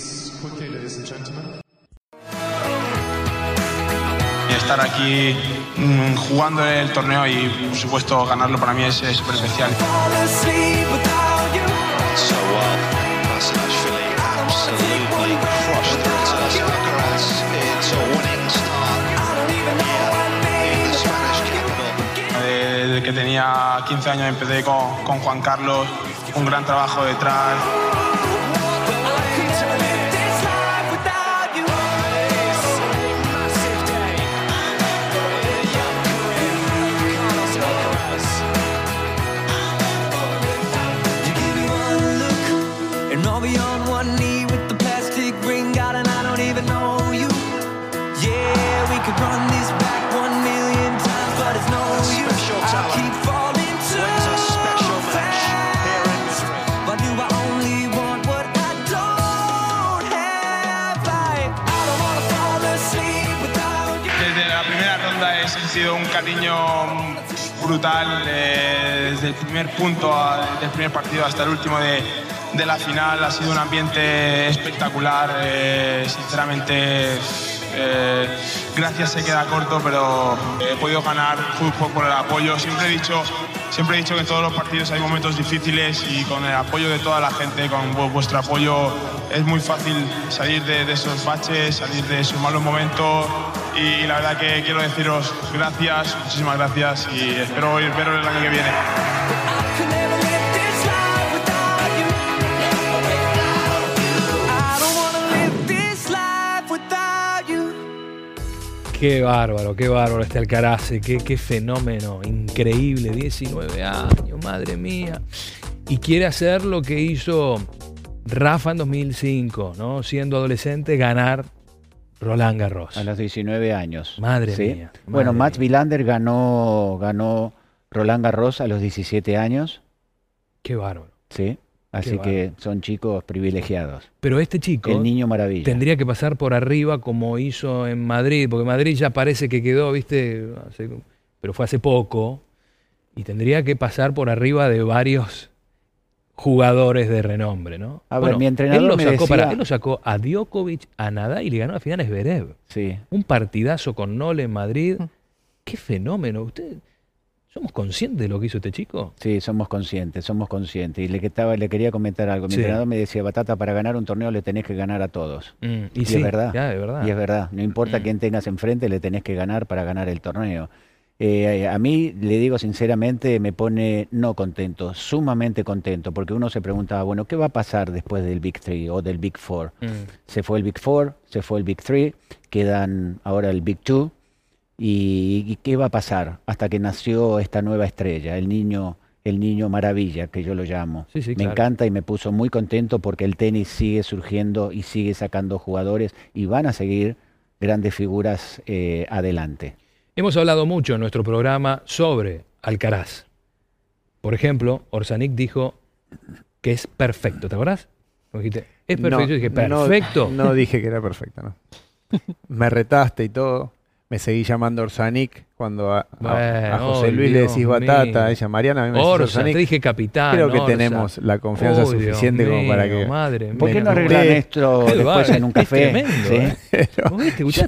seats quickly, ladies and gentlemen. Estar aquí mm, jugando el torneo y, por supuesto, ganarlo para mí es súper especial. Desde que tenía 15 años empecé con, con Juan Carlos, un gran trabajo detrás. Sentido un cariño brutal, eh, desde el primer punto, a- desde el primer partido hasta el último de, de la final. Ha sido un ambiente espectacular, eh, sinceramente. eh, gracias se queda corto, pero he podido ganar fútbol por el apoyo. Siempre he dicho, siempre he dicho que en todos los partidos hay momentos difíciles y con el apoyo de toda la gente, con vu- vuestro apoyo, es muy fácil salir de, de esos baches, salir de esos malos momentos. Y la verdad que quiero deciros gracias, muchísimas gracias y espero veros el año que viene. Qué bárbaro, qué bárbaro este Alcaraz, qué, qué fenómeno, increíble, 19 años, madre mía. Y quiere hacer lo que hizo Rafa en 2005, ¿no? Siendo adolescente, ganar Roland Garros. A los 19 años. Madre ¿sí? mía, Bueno, madre mía. Vilander ganó, ganó Roland Garros a los 17 años, Qué bárbaro. ¿sí? Así Qué que son chicos privilegiados. Pero este chico El niño maravilla. tendría que pasar por arriba como hizo en Madrid, porque Madrid ya parece que quedó, ¿viste? Pero fue hace poco. Y tendría que pasar por arriba de varios jugadores de renombre, ¿no? A ver, mi entrenador él lo me sacó, decía- pará, él lo sacó a Djokovic, a Nadal y le ganó la final a Zverev. Sí. Un partidazo con Nole en Madrid. Qué fenómeno. ¿Usted somos conscientes de lo que hizo este chico? Sí, somos conscientes, somos conscientes. Y le, estaba, le quería comentar algo. Mi Sí. entrenador me decía, Batata, para ganar un torneo le tenés que ganar a todos. Mm, Y, sí, es verdad. ya, es verdad. Y es verdad. No importa Mm. quién tengas enfrente, le tenés que ganar para ganar el torneo. Eh, a mí, le digo sinceramente, me pone no contento, sumamente contento, porque uno se preguntaba, bueno, ¿qué va a pasar después del Big Three o del Big Four? Mm. Se fue el Big Four, se fue el Big Three, quedan ahora el Big Two. ¿Y, y qué va a pasar hasta que nació esta nueva estrella, el niño, el niño maravilla, que yo lo llamo? Sí, sí, me claro. encanta y me puso muy contento porque el tenis sigue surgiendo y sigue sacando jugadores y van a seguir grandes figuras eh, adelante. Hemos hablado mucho en nuestro programa sobre Alcaraz. Por ejemplo, Orsanic dijo que es perfecto, ¿te acordás? Dijiste, es perfecto. Yo dije, no- perfecto. No, dije que era perfecto, no. Me retaste y todo. Me seguí llamando Orsanic cuando a, a- Bueno, a José Luis le decís Batata, mío. a ella Mariana, a mí me decís Orsa, Orsanic. te dije capitán. Creo que Orsa. tenemos la confianza suficiente como para que. Madre ¿Por qué no arreglan esto después bárbaro, en un es café? tremendo, ¿Sí? ¿eh?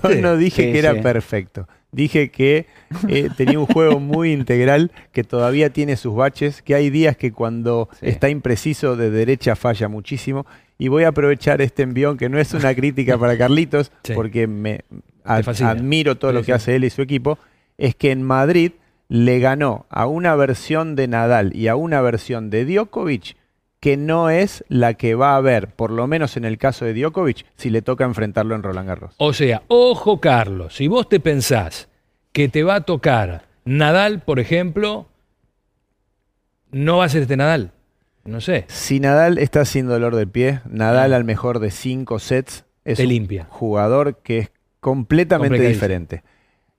Yo no dije Sí, que era sí. perfecto. Dije que eh, tenía un juego muy integral, que todavía tiene sus baches, que hay días que cuando Sí. está impreciso de derecha falla muchísimo. Y voy a aprovechar este envión, que no es una crítica para Carlitos, Sí. porque me ad- admiro todo lo que hace él y su equipo, es que en Madrid le ganó a una versión de Nadal y a una versión de Djokovic que no es la que va a haber, por lo menos en el caso de Djokovic, si le toca enfrentarlo en Roland Garros. O sea, ojo Carlos, si vos te pensás que te va a tocar Nadal, por ejemplo, no va a ser este Nadal. No sé, Si Nadal está sin dolor de pie, Nadal al mejor de cinco sets es te un limpia. jugador que es completamente diferente.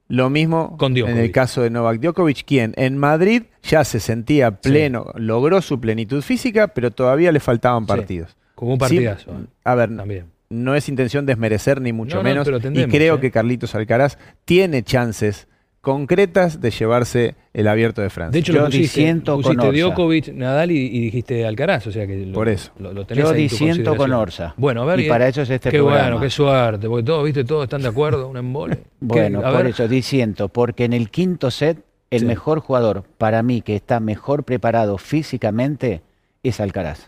Lo mismo Con en el caso de Novak Djokovic, quien en Madrid ya se sentía pleno, logró su plenitud física, pero todavía le faltaban Sí. partidos. Como un partidazo. a ver, También. no es intención desmerecer ni mucho No, no, menos. y creo ¿eh? que Carlitos Alcaraz tiene chances concretas de llevarse el abierto de Francia. De hecho, Yo lo pusiste, disiento con pusiste Orsa. Djokovic, Nadal y, y dijiste Alcaraz, o sea que lo, Por eso. lo, lo tenés Yo disiento con. Orsa. Bueno, a ver. Y para eso es este qué programa. bueno, qué suerte, porque todos, viste, todos están de acuerdo, un embole. Bueno, por ver, eso disiento, porque en el quinto set, el Sí. mejor jugador para mí que está mejor preparado físicamente es Alcaraz.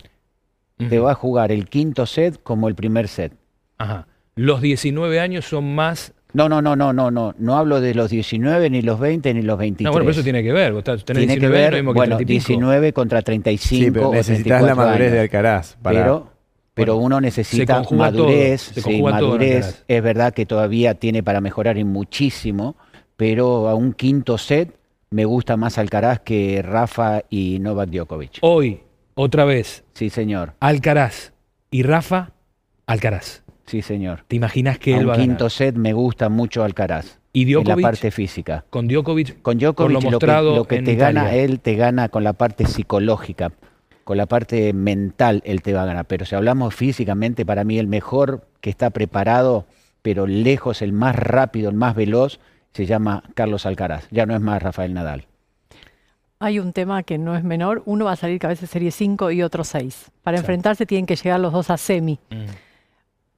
Te va a jugar el quinto set como el primer set. Ajá. Los 19 años son más. No, no, no, no, no, no. No hablo de los 19, ni los 20, ni los 23. No, bueno, pero eso tiene que ver. Vos tenés Tiene 19 que ver, lo mismo que bueno, 30 y pico. 19 contra 35 sí, pero necesitas la 34 madurez de. Alcaraz. Para, Pero, pero Bueno, uno se necesita todo, madurez. se sí, todo madurez. Es verdad que todavía tiene para mejorar y muchísimo, pero a un quinto set me gusta más Alcaraz que Rafa y Novak Djokovic. Hoy, otra vez, Sí, señor. Alcaraz y Rafa, Alcaraz. Sí, señor. ¿Te imaginas que a él un va a quinto set me gusta mucho Alcaraz. Y en la Djokovic, parte física. con Djokovic, Con por Djokovic lo lo, que, mostrado lo que en te gana él te gana con la parte psicológica, con la parte mental él te va a ganar. Pero si hablamos físicamente, para mí el mejor que está preparado, pero lejos, el más rápido, el más veloz, se llama Carlos Alcaraz. Ya no es más Rafael Nadal. Hay un tema que no es menor. Uno va a salir cabeza de serie 5 y otro 6. Para Sí. enfrentarse tienen que llegar los dos a semi. Mm.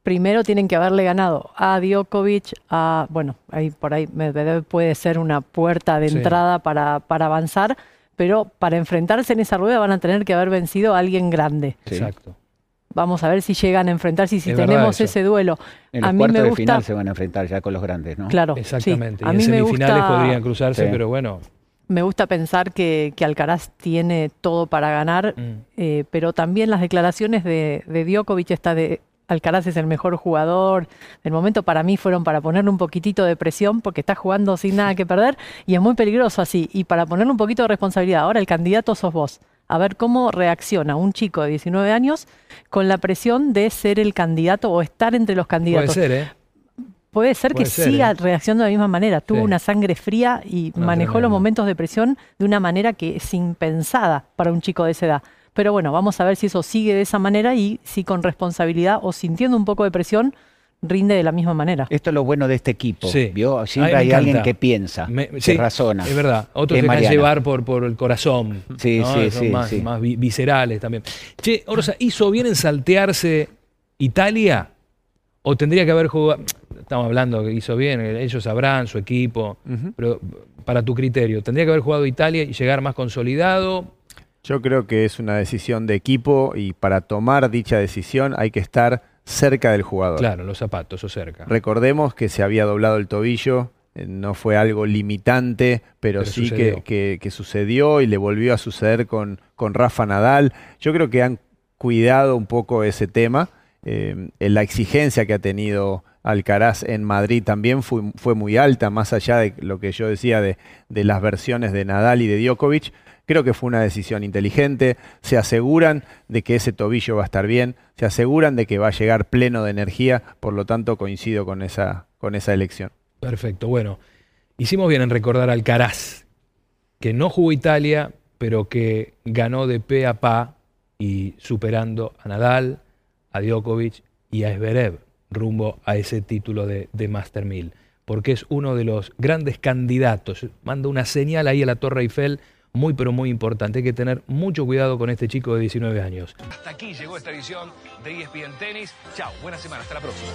Primero tienen que haberle ganado a Djokovic, a, bueno, ahí por ahí Medvedev puede ser una puerta de Sí. entrada para, para avanzar, pero para enfrentarse en esa rueda van a tener que haber vencido a alguien grande. Sí. Exacto. Vamos a ver si llegan a enfrentarse y si Es tenemos ese duelo. En a los mí cuartos me de gusta, final se van a enfrentar ya con los grandes, ¿no? claro, sí. Exactamente. A y en mí me semifinales gusta, podrían cruzarse, Sí. pero bueno. me gusta pensar que, que Alcaraz tiene todo para ganar, mm. eh, pero también las declaraciones de, de Djokovic, esta de Alcaraz es el mejor jugador del momento, para mí fueron para ponerle un poquitito de presión, porque está jugando sin nada que perder y es muy peligroso así, y para ponerle un poquito de responsabilidad. Ahora el candidato sos vos. A ver cómo reacciona un chico de 19 años con la presión de ser el candidato o estar entre los Puede candidatos. ser, ¿eh? Puede ser Puede que ser, siga ¿eh? reaccionando de la misma manera. Tuvo Sí. una sangre fría y No, manejó tremendo. los momentos de presión de una manera que es impensada para un chico de esa edad. Pero bueno, vamos a ver si eso sigue de esa manera y si con responsabilidad o sintiendo un poco de presión rinde de la misma manera. Esto es lo bueno de este equipo. Sí. ¿vio? Siempre A hay alguien que piensa, Me- que sí, razona. Es verdad. Otros se dejan Mariana. llevar por, por el corazón. Sí, ¿no? sí, Son sí, más, sí. más vi- viscerales también. Che, Orsa, ¿hizo bien en saltearse Italia? ¿O tendría que haber jugado? Estamos hablando que hizo bien, ellos sabrán, su equipo. Pero para tu criterio, ¿tendría que haber jugado Italia y llegar más consolidado? Yo creo que es una decisión de equipo y para tomar dicha decisión hay que estar cerca del jugador. Claro, los zapatos o cerca. Recordemos que se había doblado el tobillo, eh, no fue algo limitante, pero, Pero sí que, que- que sucedió y le volvió a suceder con, con Rafa Nadal. Yo creo que han cuidado un poco ese tema. Eh, la exigencia que ha tenido Alcaraz en Madrid también fue, muy alta, más allá de lo que yo decía de, las versiones de Nadal y de Djokovic. Creo que fue una decisión inteligente. Se aseguran de que ese tobillo va a estar bien, se aseguran de que va a llegar pleno de energía, por lo tanto coincido con esa, con esa elección. Perfecto. Bueno, hicimos bien en recordar a Alcaraz, que no jugó Italia, pero que ganó de pe a pa y superando a Nadal, a Djokovic y a Zverev rumbo a ese título de, Master 1000, porque es uno de los grandes candidatos. Manda una señal ahí a la Torre Eiffel muy pero muy importante. Hay que tener mucho cuidado con este chico de 19 años. Hasta aquí llegó esta edición de ESPN Tenis. Chao, buena semana, hasta la próxima.